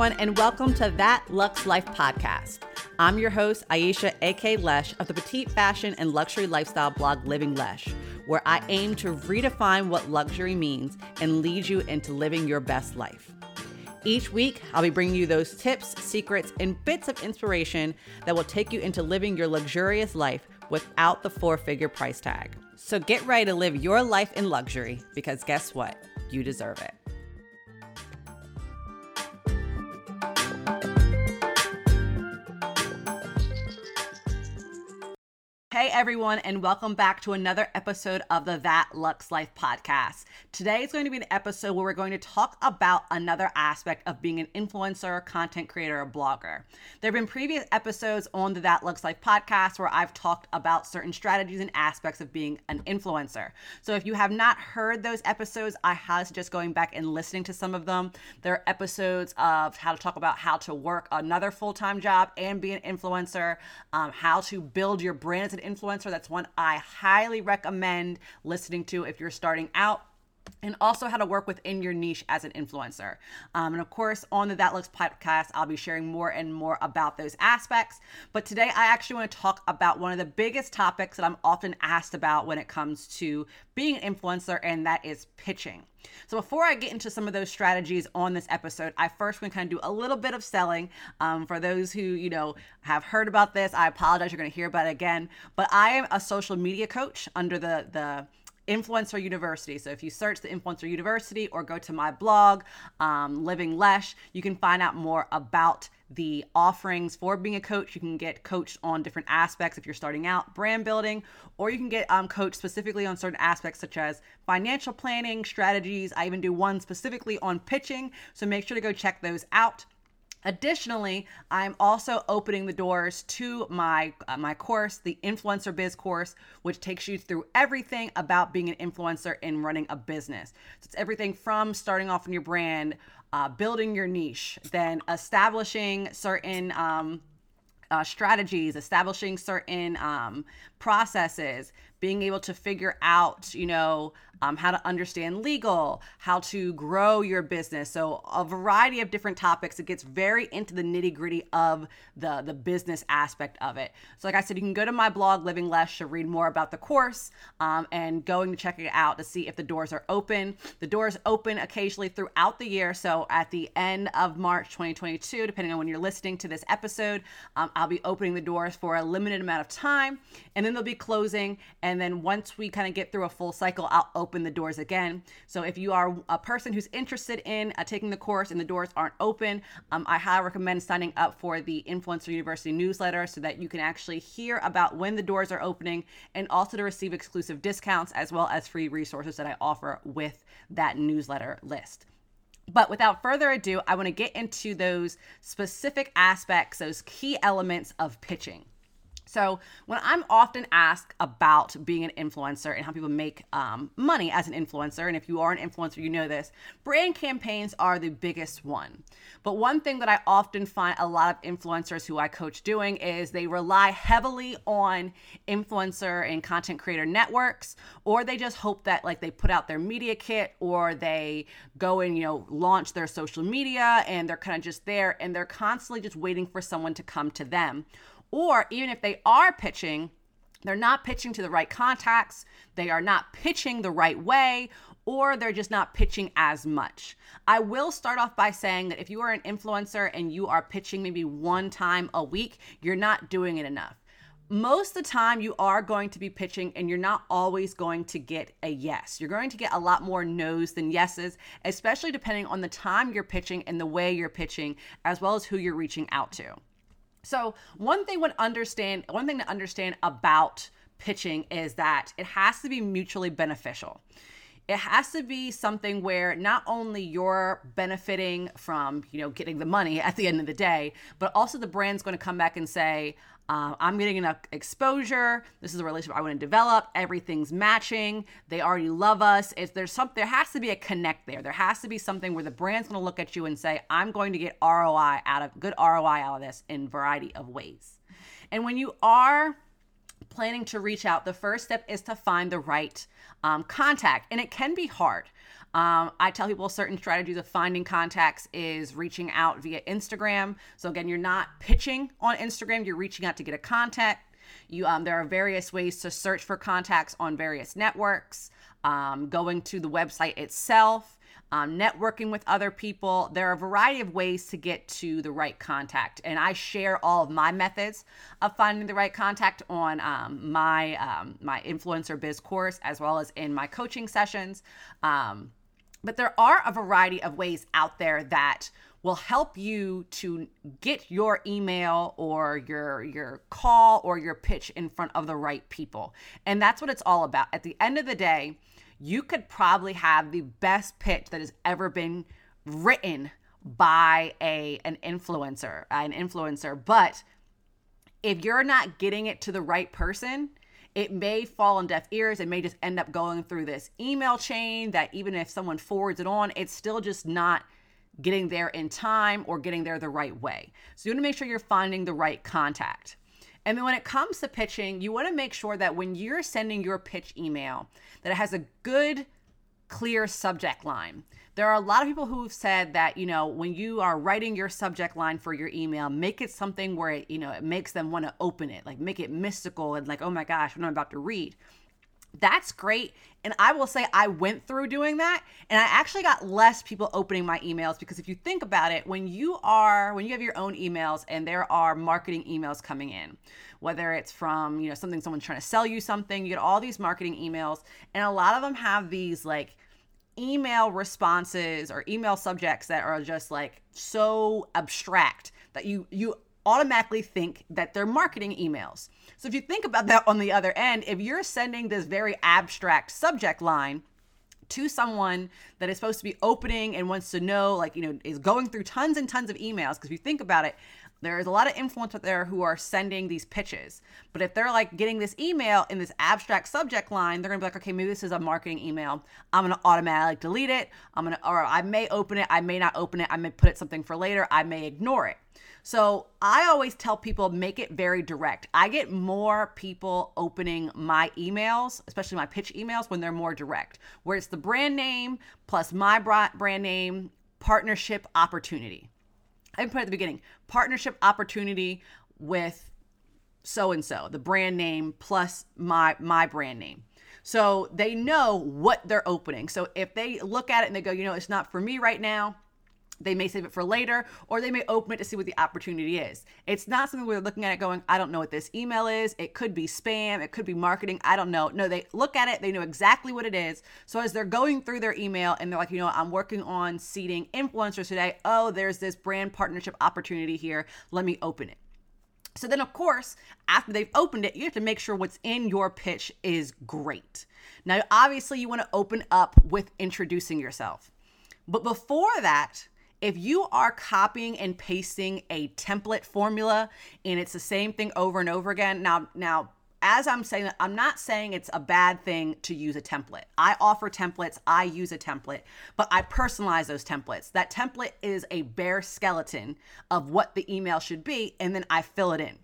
everyone, and welcome to That Lux Life podcast. I'm your host, Aisha A.K. Lesh of the petite fashion and luxury lifestyle blog Living Lesh, where I aim to redefine what luxury means and lead you into living your best life. Each week, I'll be bringing you those tips, secrets, and bits of inspiration that will take you into living your luxurious life without the four figure price tag. So get ready to live your life in luxury because guess what? You deserve it. Hey everyone, and welcome back to another episode of the That Lux Life podcast. Today is going to be an episode where we're going to talk about another aspect of being an influencer, content creator, or blogger. There have been previous episodes on the That Lux Life podcast where I've talked about certain strategies and aspects of being an influencer. So if you have not heard those episodes, I highly suggest going back and listening to some of them. There are episodes of how to talk about how to work another full time job and be an influencer, um, how to build your brand as an influencer. That's one I highly recommend listening to if you're starting out and also how to work within your niche as an influencer. Um, and of course, on the That Lux podcast, I'll be sharing more and more about those aspects. But today, I actually want to talk about one of the biggest topics that I'm often asked about when it comes to being an influencer, and that is pitching. So before I get into some of those strategies on this episode, I first want to kind of do a little bit of selling. Um, for those who you know have heard about this, I apologize. You're going to hear about it again, but I am a social media coach under the the Influencer University. So if you search the Influencer University or go to my blog, um, Living Lesh, you can find out more about the offerings for being a coach. You can get coached on different aspects if you're starting out, brand building, or you can get um, coached specifically on certain aspects such as financial planning, strategies. I even do one specifically on pitching. So make sure to go check those out. Additionally, I'm also opening the doors to my uh, my course, the Influencer Biz course, which takes you through everything about being an influencer and running a business. So it's everything from starting off in your brand, uh, building your niche, then establishing certain um, uh, strategies, establishing certain um, processes, being able to figure out, you know, um, how to understand legal, how to grow your business. So a variety of different topics. It gets very into the nitty gritty of the the business aspect of it. So like I said, you can go to my blog Living Lesh, to read more about the course um, and going to check it out to see if the doors are open. The doors open occasionally throughout the year. So at the end of March 2022, depending on when you're listening to this episode, um, I'll be opening the doors for a limited amount of time, and then they'll be closing. And then once we kind of get through a full cycle, I'll open the doors again. So if you are a person who's interested in uh, taking the course and the doors aren't open, um, I highly recommend signing up for the Influencer University newsletter so that you can actually hear about when the doors are opening and also to receive exclusive discounts as well as free resources that I offer with that newsletter list. But without further ado, I want to get into those specific aspects, those key elements of pitching. So, when I'm often asked about being an influencer and how people make um, money as an influencer, and if you are an influencer, you know this, brand campaigns are the biggest one. But one thing that I often find a lot of influencers who I coach doing is they rely heavily on influencer and content creator networks, or they just hope that like they put out their media kit or they go and, you know, launch their social media and they're kind of just there and they're constantly just waiting for someone to come to them or even if they are pitching, they're not pitching to the right contacts, they are not pitching the right way, or they're just not pitching as much. I will start off by saying that if you are an influencer and you are pitching maybe one time a week, you're not doing it enough. Most of the time, you are going to be pitching, and you're not always going to get a yes. You're going to get a lot more no's than yeses, especially depending on the time you're pitching and the way you're pitching, as well as who you're reaching out to. So, one thing would understand, one thing to understand about pitching is that it has to be mutually beneficial. It has to be something where not only you're benefiting from, you know, getting the money at the end of the day, but also the brand's going to come back and say, uh, I'm getting enough exposure. This is a relationship I want to develop. Everything's matching. They already love us. If there's something, there has to be a connect there. There has to be something where the brand's going to look at you and say, "I'm going to get ROI out of good ROI out of this in variety of ways." And when you are planning to reach out, the first step is to find the right um, contact, and it can be hard. Um, I tell people certain strategies of finding contacts is reaching out via Instagram. So again, you're not pitching on Instagram; you're reaching out to get a contact. You, um, there are various ways to search for contacts on various networks. Um, going to the website itself um, networking with other people. There are a variety of ways to get to the right contact. And I share all of my methods of finding the right contact on um, my, um, my influencer biz course, as well as in my coaching sessions. Um, but there are a variety of ways out there that will help you to get your email or your your call or your pitch in front of the right people. And that's what it's all about. At the end of the day, you could probably have the best pitch that has ever been written by a an influencer, an influencer, but if you're not getting it to the right person, it may fall on deaf ears. It may just end up going through this email chain that even if someone forwards it on, it's still just not getting there in time or getting there the right way. So you want to make sure you're finding the right contact. And then when it comes to pitching, you want to make sure that when you're sending your pitch email, that it has a good, clear subject line. There are a lot of people who've said that, you know, when you are writing your subject line for your email, make it something where it, you know, it makes them want to open it, like make it mystical and like, oh my gosh, what I'm about to read. That's great. And I will say I went through doing that and I actually got less people opening my emails because if you think about it, when you are when you have your own emails and there are marketing emails coming in, whether it's from, you know, something someone's trying to sell you something, you get all these marketing emails and a lot of them have these like email responses or email subjects that are just like so abstract that you you automatically think that they're marketing emails. So if you think about that on the other end, if you're sending this very abstract subject line to someone that is supposed to be opening and wants to know, like, you know, is going through tons and tons of emails, because if you think about it, there's a lot of influencers there who are sending these pitches. But if they're like getting this email in this abstract subject line, they're gonna be like, okay, maybe this is a marketing email. I'm gonna automatically delete it. I'm gonna, or I may open it, I may not open it, I may put it something for later, I may ignore it. So I always tell people make it very direct. I get more people opening my emails, especially my pitch emails, when they're more direct, where it's the brand name plus my brand name partnership opportunity. I put at the beginning partnership opportunity with so and so, the brand name plus my my brand name. So they know what they're opening. So if they look at it and they go, you know, it's not for me right now, they may save it for later or they may open it to see what the opportunity is. It's not something we're looking at going, I don't know what this email is. It could be spam, it could be marketing. I don't know. No, they look at it, they know exactly what it is. So as they're going through their email and they're like, you know, I'm working on seeding influencers today. Oh, there's this brand partnership opportunity here. Let me open it. So then, of course, after they've opened it, you have to make sure what's in your pitch is great. Now, obviously, you want to open up with introducing yourself. But before that, if you are copying and pasting a template formula and it's the same thing over and over again, now now as I'm saying I'm not saying it's a bad thing to use a template. I offer templates, I use a template, but I personalize those templates. That template is a bare skeleton of what the email should be, and then I fill it in.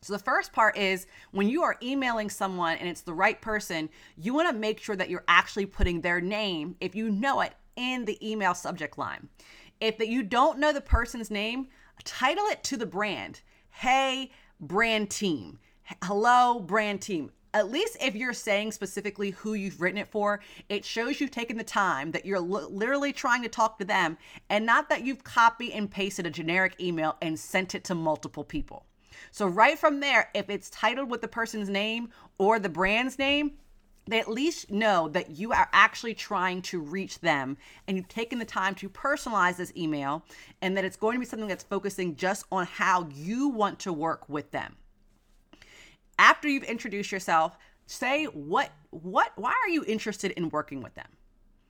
So, the first part is when you are emailing someone and it's the right person, you want to make sure that you're actually putting their name, if you know it, in the email subject line. If you don't know the person's name, title it to the brand. Hey, brand team. Hello, brand team. At least if you're saying specifically who you've written it for, it shows you've taken the time that you're li- literally trying to talk to them and not that you've copied and pasted a generic email and sent it to multiple people. So, right from there, if it's titled with the person's name or the brand's name, they at least know that you are actually trying to reach them and you've taken the time to personalize this email and that it's going to be something that's focusing just on how you want to work with them. After you've introduced yourself, say what what why are you interested in working with them?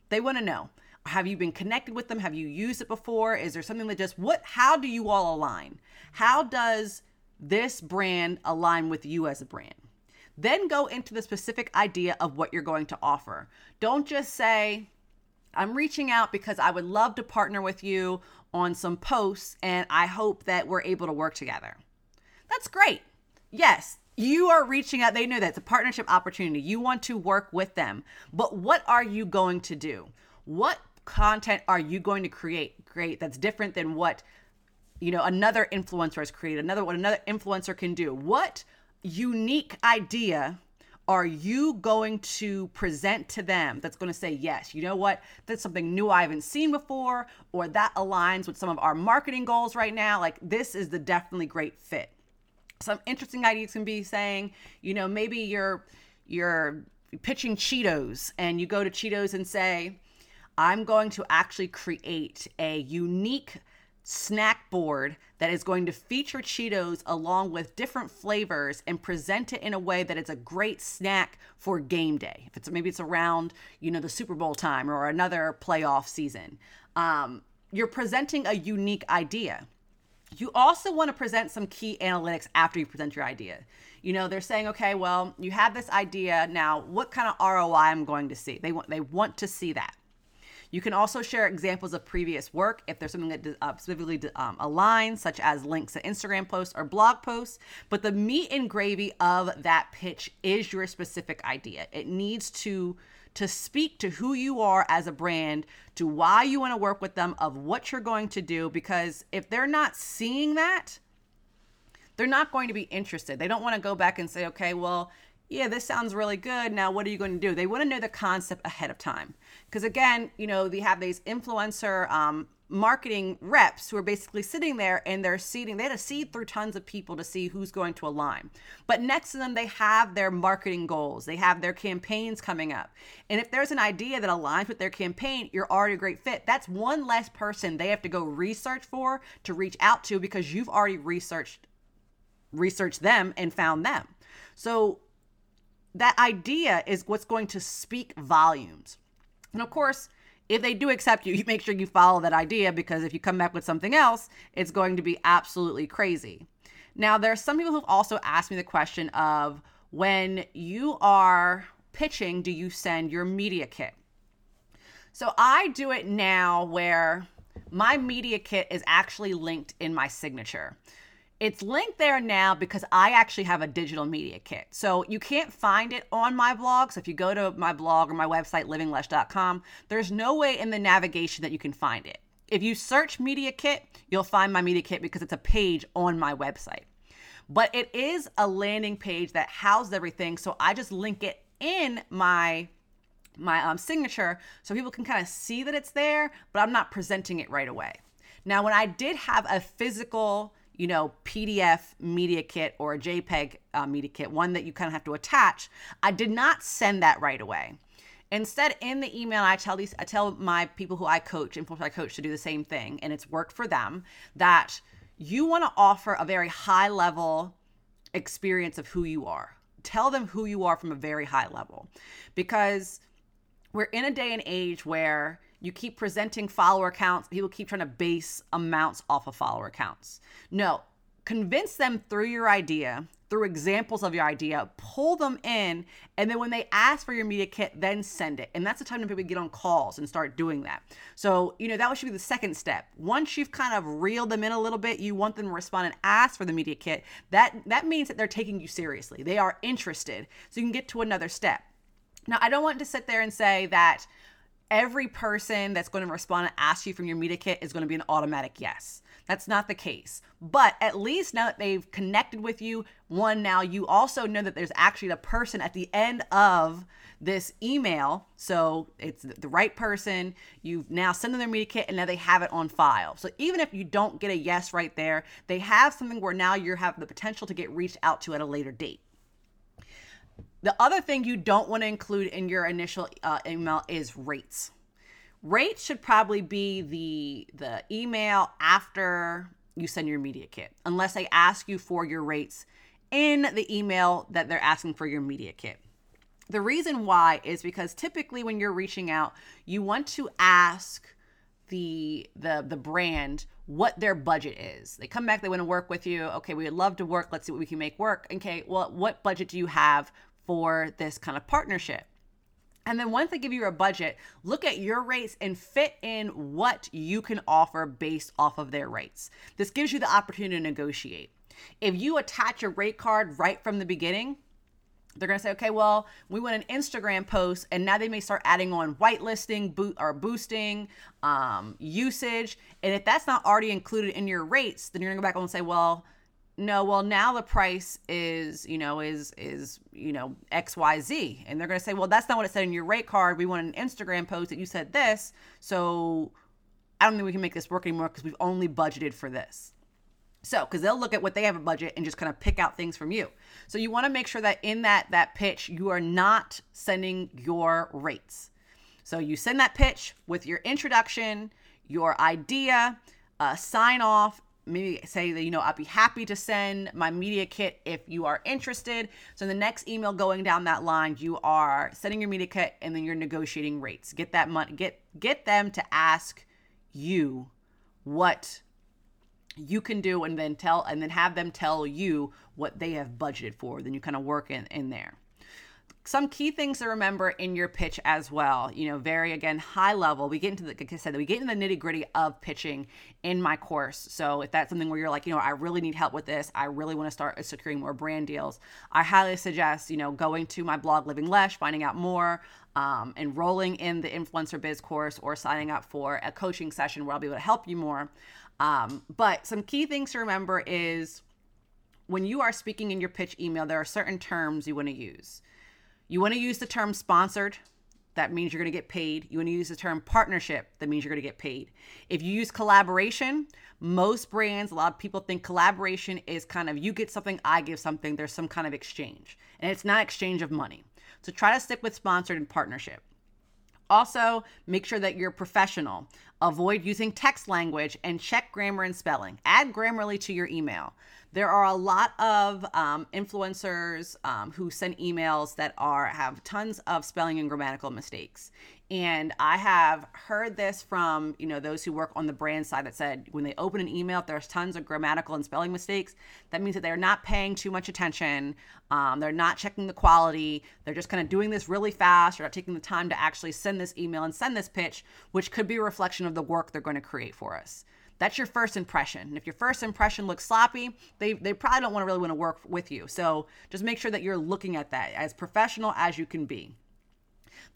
They want to know. Have you been connected with them? Have you used it before? Is there something that just what how do you all align? How does this brand align with you as a brand? Then go into the specific idea of what you're going to offer. Don't just say, I'm reaching out because I would love to partner with you on some posts and I hope that we're able to work together. That's great. Yes, you are reaching out. They know that it's a partnership opportunity. You want to work with them. But what are you going to do? what content are you going to create great that's different than what you know another influencer has created another what another influencer can do what unique idea are you going to present to them that's going to say, yes, you know what? That's something new I haven't seen before, or that aligns with some of our marketing goals right now. Like, this is the definitely great fit. Some interesting ideas can be saying, you know, maybe you're, you're pitching Cheetos and you go to Cheetos and say, I'm going to actually create a unique snack board that is going to feature Cheetos along with different flavors and present it in a way that it's a great snack for game day. If it's maybe it's around, you know, the Super Bowl time or another playoff season. Um, you're presenting a unique idea. You also want to present some key analytics after you present your idea. You know, they're saying, okay, well, you have this idea now. What kind of ROI I'm going to see? They want they want to see that. You can also share examples of previous work if there's something that uh, specifically um, aligns, such as links to Instagram posts or blog posts. But the meat and gravy of that pitch is your specific idea. It needs to to speak to who you are as a brand, to why you want to work with them, of what you're going to do. Because if they're not seeing that, they're not going to be interested. They don't want to go back and say, okay, well, yeah, this sounds really good. Now, what are you going to do? They want to know the concept ahead of time. Because again, you know, they have these influencer um, marketing reps who are basically sitting there and they're seeding, they had to seed through tons of people to see who's going to align. But next to them, they have their marketing goals, they have their campaigns coming up. And if there's an idea that aligns with their campaign, you're already a great fit. That's one less person they have to go research for to reach out to because you've already researched researched them and found them. So that idea is what's going to speak volumes. And of course, if they do accept you, you make sure you follow that idea because if you come back with something else, it's going to be absolutely crazy. Now, there are some people who've also asked me the question of when you are pitching, do you send your media kit? So I do it now where my media kit is actually linked in my signature. It's linked there now because I actually have a digital media kit. So you can't find it on my blog. So if you go to my blog or my website, livinglesh.com, there's no way in the navigation that you can find it. If you search media kit, you'll find my media kit because it's a page on my website. But it is a landing page that houses everything. So I just link it in my my um, signature so people can kind of see that it's there, but I'm not presenting it right away. Now, when I did have a physical you know, PDF media kit or a JPEG uh, media kit, one that you kind of have to attach. I did not send that right away. Instead, in the email, I tell these, I tell my people who I coach, influencer I coach, to do the same thing, and it's worked for them. That you want to offer a very high level experience of who you are. Tell them who you are from a very high level, because we're in a day and age where you keep presenting follower counts. People keep trying to base amounts off of follower counts. No, convince them through your idea, through examples of your idea, pull them in, and then when they ask for your media kit, then send it. And that's the time when people get on calls and start doing that. So, you know, that should be the second step. Once you've kind of reeled them in a little bit, you want them to respond and ask for the media kit. That that means that they're taking you seriously. They are interested. So you can get to another step. Now, I don't want to sit there and say that every person that's going to respond and ask you from your media kit is going to be an automatic yes. That's not the case. But at least now that they've connected with you, one, now you also know that there's actually the person at the end of this email. So it's the right person. You've now sent them their media kit and now they have it on file. So even if you don't get a yes right there, they have something where now you have the potential to get reached out to at a later date. The other thing you don't want to include in your initial uh, email is rates. Rates should probably be the the email after you send your media kit, unless they ask you for your rates in the email that they're asking for your media kit. The reason why is because typically when you're reaching out, you want to ask the the the brand what their budget is. They come back, they want to work with you. Okay, we would love to work. Let's see what we can make work. Okay, well, what budget do you have for this kind of partnership. And then once they give you a budget, look at your rates and fit in what you can offer based off of their rates. This gives you the opportunity to negotiate. If you attach a rate card right from the beginning, they're going to say, okay, well, we want an Instagram post, and now they may start adding on whitelisting boot or boosting um, usage. And if that's not already included in your rates, then you're going to go back and say, well, no, well, now the price is, you know, is is you know X Y Z, and they're going to say, well, that's not what it said in your rate card. We want an Instagram post that you said this, so I don't think we can make this work anymore because we've only budgeted for this. So, because they'll look at what they have a budget and just kind of pick out things from you. So you want to make sure that in that that pitch, you are not sending your rates. So you send that pitch with your introduction, your idea, uh, sign off. Maybe say that you know I'd be happy to send my media kit if you are interested. So the next email going down that line, you are sending your media kit and then you're negotiating rates. Get that money. Get get them to ask you what you can do and then tell and then have them tell you what they have budgeted for then you kind of work in in there some key things to remember in your pitch as well. You know very again high level. We get into the like i said we get into the nitty gritty of pitching in my course. So if that's something where you're like you know i really need help with this i really want to start securing more brand deals i highly suggest you know going to my blog living lesh finding out more um, enrolling in the influencer biz course or signing up for a coaching session where i'll be able to help you more. Um, but some key things to remember is when you are speaking in your pitch email, there are certain terms you want to use. You want to use the term sponsored. That means you're going to get paid. You want to use the term partnership. That means you're going to get paid. If you use collaboration, most brands, a lot of people think collaboration is kind of you get something, I give something. There's some kind of exchange, and it's not exchange of money. So try to stick with sponsored and partnership. Also, make sure that you're professional. Avoid using text language and check grammar and spelling. Add Grammarly to your email. There are a lot of um, influencers um, who send emails that are have tons of spelling and grammatical mistakes. And I have heard this from, you know, those who work on the brand side that said when they open an email, if there's tons of grammatical and spelling mistakes. That means that they're not paying too much attention. Um, they're not checking the quality. They're just kind of doing this really fast or not taking the time to actually send this email and send this pitch, which could be a reflection of the work they're going to create for us. That's your first impression. And if your first impression looks sloppy, they, they probably don't want to really want to work with you. So just make sure that you're looking at that as professional as you can be.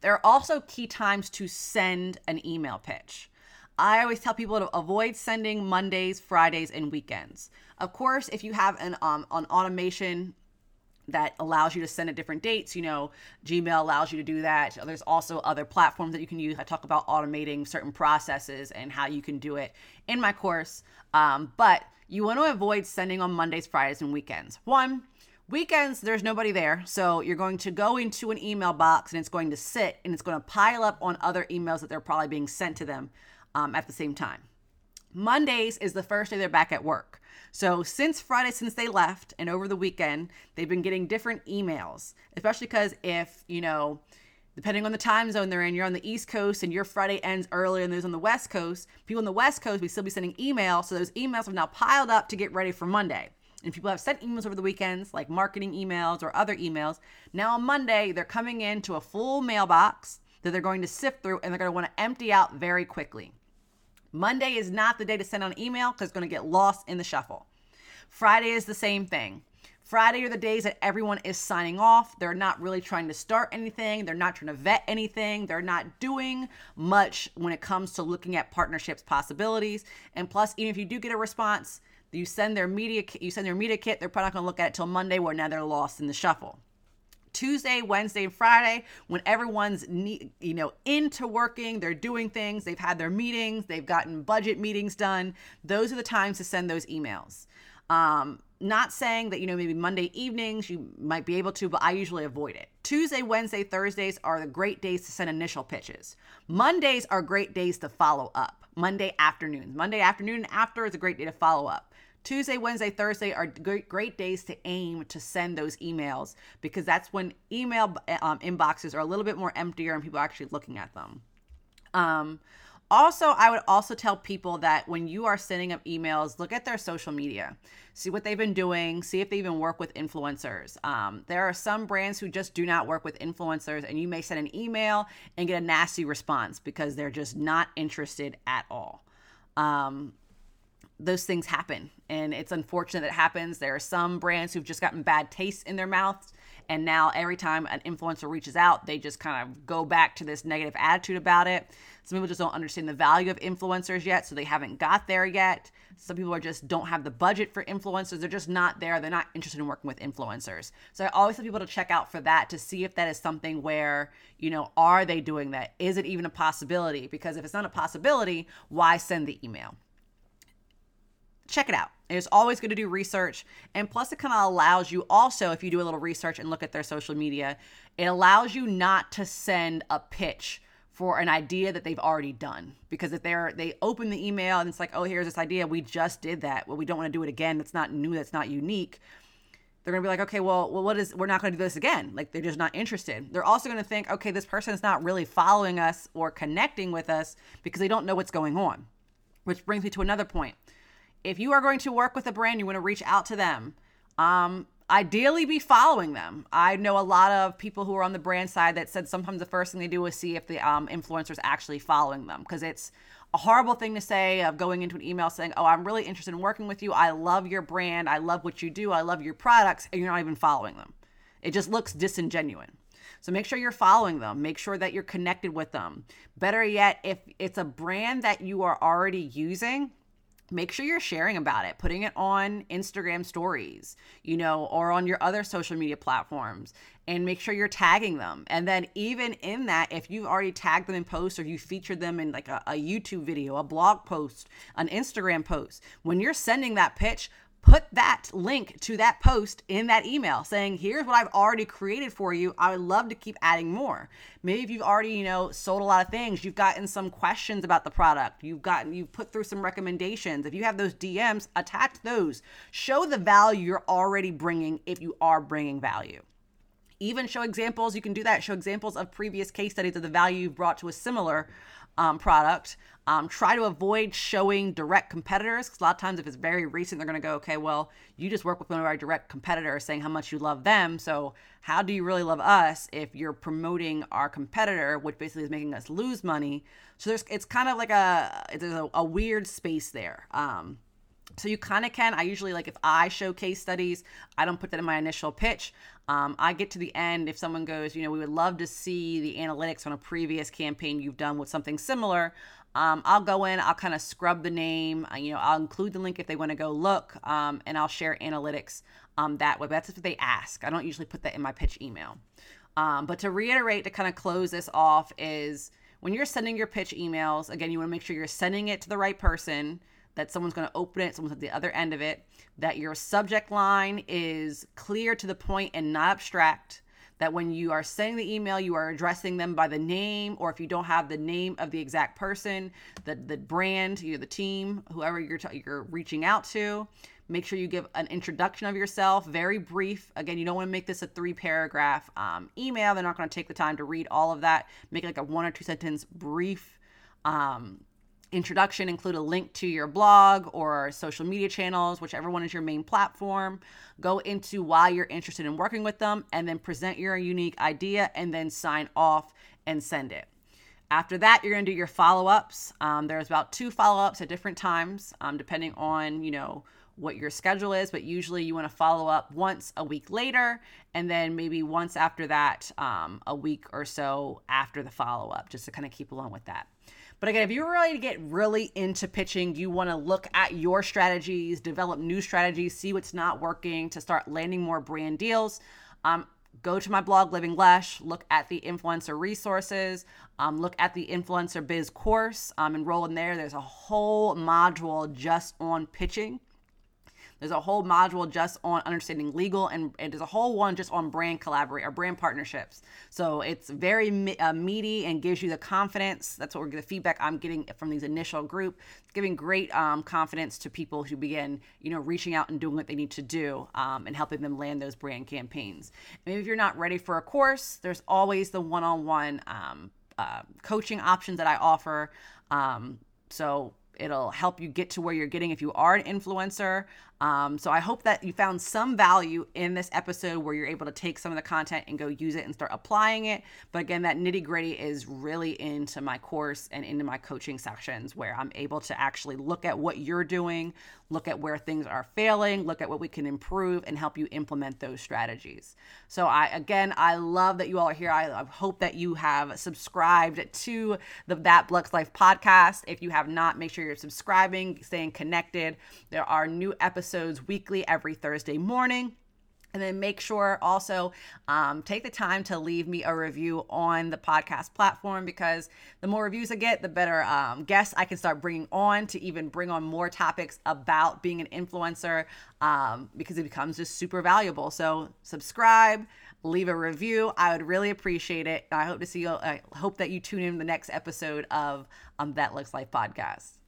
There are also key times to send an email pitch. I always tell people to avoid sending Mondays, Fridays, and weekends. Of course, if you have an um, an automation that allows you to send at different dates, you know, Gmail allows you to do that. There's also other platforms that you can use. I talk about automating certain processes and how you can do it in my course. Um, but you want to avoid sending on Mondays, Fridays, and weekends. One, Weekends, there's nobody there. So you're going to go into an email box and it's going to sit and it's going to pile up on other emails that they're probably being sent to them um, at the same time. Mondays is the first day they're back at work. So since Friday, since they left and over the weekend, they've been getting different emails, especially because if, you know, depending on the time zone they're in, you're on the East Coast and your Friday ends earlier than those on the West Coast, people on the West Coast, we still be sending emails. So those emails have now piled up to get ready for Monday. And people have sent emails over the weekends, like marketing emails or other emails. Now on Monday, they're coming into a full mailbox that they're going to sift through and they're going to want to empty out very quickly. Monday is not the day to send an email because it's going to get lost in the shuffle. Friday is the same thing. Friday are the days that everyone is signing off. They're not really trying to start anything. They're not trying to vet anything. They're not doing much when it comes to looking at partnerships possibilities. And plus, even if you do get a response, you send their media you send their media kit. They're probably not going to look at it till Monday, where now they're lost in the shuffle. Tuesday, Wednesday, and Friday, when everyone's you know into working, they're doing things, they've had their meetings, they've gotten budget meetings done. Those are the times to send those emails. Um, not saying that you know maybe Monday evenings you might be able to, but I usually avoid it. Tuesday, Wednesday, Thursdays are the great days to send initial pitches. Mondays are great days to follow up. Monday afternoons, Monday afternoon after is a great day to follow up. Tuesday, Wednesday, Thursday are great, great days to aim to send those emails because that's when email um, inboxes are a little bit more emptier and people are actually looking at them. Um, also, I would also tell people that when you are sending up emails, look at their social media, see what they've been doing, see if they even work with influencers. Um, there are some brands who just do not work with influencers, and you may send an email and get a nasty response because they're just not interested at all. Um, those things happen. And it's unfortunate that it happens. There are some brands who've just gotten bad taste in their mouths and now every time an influencer reaches out they just kind of go back to this negative attitude about it. Some people just don't understand the value of influencers yet so they haven't got there yet. Some people are just don't have the budget for influencers. They're just not there. They're not interested in working with influencers. So i always tell people to check out for that to see if that is something where you know are they doing that? Is it even a possibility? Because if it's not a possibility why send the email check it out. It's always good to do research. And plus, it kind of allows you also, if you do a little research and look at their social media, it allows you not to send a pitch for an idea that they've already done. Because if they're they open the email and it's like, oh, here's this idea, we just did that. Well, we don't want to do it again. That's not new, that's not unique. They're gonna be like, okay, well, well, what is we're not gonna do this again. Like they're just not interested. They're also gonna think, okay, this person is not really following us or connecting with us because they don't know what's going on. Which brings me to another point if you are going to work with a brand, you want to reach out to them. Um, ideally, be following them. I know a lot of people who are on the brand side that said sometimes the first thing they do is see if the um, influencer is actually following them because it's a horrible thing to say of going into an email saying, "Oh, I'm really interested in working with you. I love your brand. I love what you do. I love your products," and you're not even following them. It just looks disingenuous. So make sure you're following them. Make sure that you're connected with them. Better yet, if it's a brand that you are already using, make sure you're sharing about it, putting it on Instagram stories, you know, or on your other social media platforms, and make sure you're tagging them. And then, even in that, if you've already tagged them in posts or you featured them in like a, a YouTube video, a blog post, an Instagram post, when you're sending that pitch, put that link to that post in that email saying here's what i've already created for you. I would love to keep adding more. Maybe if you've already you know sold a lot of things you've gotten some questions about the product you've gotten you've put through some recommendations. If you have those dms attach those. Show the value you're already bringing if you are bringing value. Even show examples you can do that. Show examples of previous case studies of the value you've brought to a similar um, product. Um, try to avoid showing direct competitors because a lot of times if it's very recent, they're going to go, okay, well, you just work with one of our direct competitors saying how much you love them. So how do you really love us if you're promoting our competitor, which basically is making us lose money? So there's it's kind of like a there's a, a weird space there. Um, so you kind of can. I usually like if I show case studies, I don't put that in my initial pitch. Um, I get to the end if someone goes, you know, we would love to see the analytics on a previous campaign you've done with something similar. Um, I'll go in, I'll kind of scrub the name, uh, you know, I'll include the link if they want to go look, um, and I'll share analytics um, that way. But That's if they ask. I don't usually put that in my pitch email. Um, but to reiterate, to kind of close this off, is when you're sending your pitch emails, again, you want to make sure you're sending it to the right person that someone's going to open it, someone's at the other end of it, that your subject line is clear to the point and not abstract. That when you are sending the email, you are addressing them by the name, or if you don't have the name of the exact person, the the brand, you know, the team, whoever you're t- you're reaching out to. Make sure you give an introduction of yourself, very brief. Again, you don't want to make this a three paragraph um, email. They're not going to take the time to read all of that. Make it like a one or two sentence brief um, introduction include a link to your blog or social media channels, whichever one is your main platform. Go into why you're interested in working with them and then present your unique idea and then sign off and send it. After that, you're going to do your follow ups. Um, there's about two follow ups at different times, um, depending on, you know, what your schedule is, but usually you want to follow up once a week later, and then maybe once after that, um, a week or so after the follow up, just to kind of keep along with that. But again, if you're ready to get really into pitching, you want to look at your strategies, develop new strategies, see what's not working to start landing more brand deals. Um, go to my blog, Living Lesh, look at the influencer resources, um, look at the influencer biz course, um, enroll in there. There's a whole module just on pitching. There's a whole module just on understanding legal, and, and there's a whole one just on brand collaborate or brand partnerships. So it's very uh, meaty and gives you the confidence. That's what we're the feedback I'm getting from these initial group. It's giving great um, confidence to people who begin, you know, reaching out and doing what they need to do um, and helping them land those brand campaigns. Maybe if you're not ready for a course, there's always the one-on-one um, uh, coaching options that I offer. Um, so it'll help you get to where you're getting if you are an influencer. Um, so I hope that you found some value in this episode where you're able to take some of the content and go use it and start applying it. But again, that nitty gritty is really into my course and into my coaching sections where I'm able to actually look at what you're doing, look at where things are failing, look at what we can improve, and help you implement those strategies. So I again, I love that you all are here. I, I hope that you have subscribed to the That Lux Life podcast. If you have not, make sure you're subscribing, staying connected. There are new episodes weekly every Thursday morning. And then make sure also um, take the time to leave me a review on the podcast platform because the more reviews I get, the better um, guests I can start bringing on to even bring on more topics about being an influencer um, because it becomes just super valuable. So subscribe, leave a review. I would really appreciate it. I hope to see you. I hope that you tune in the next episode of um, That Lux Life podcast.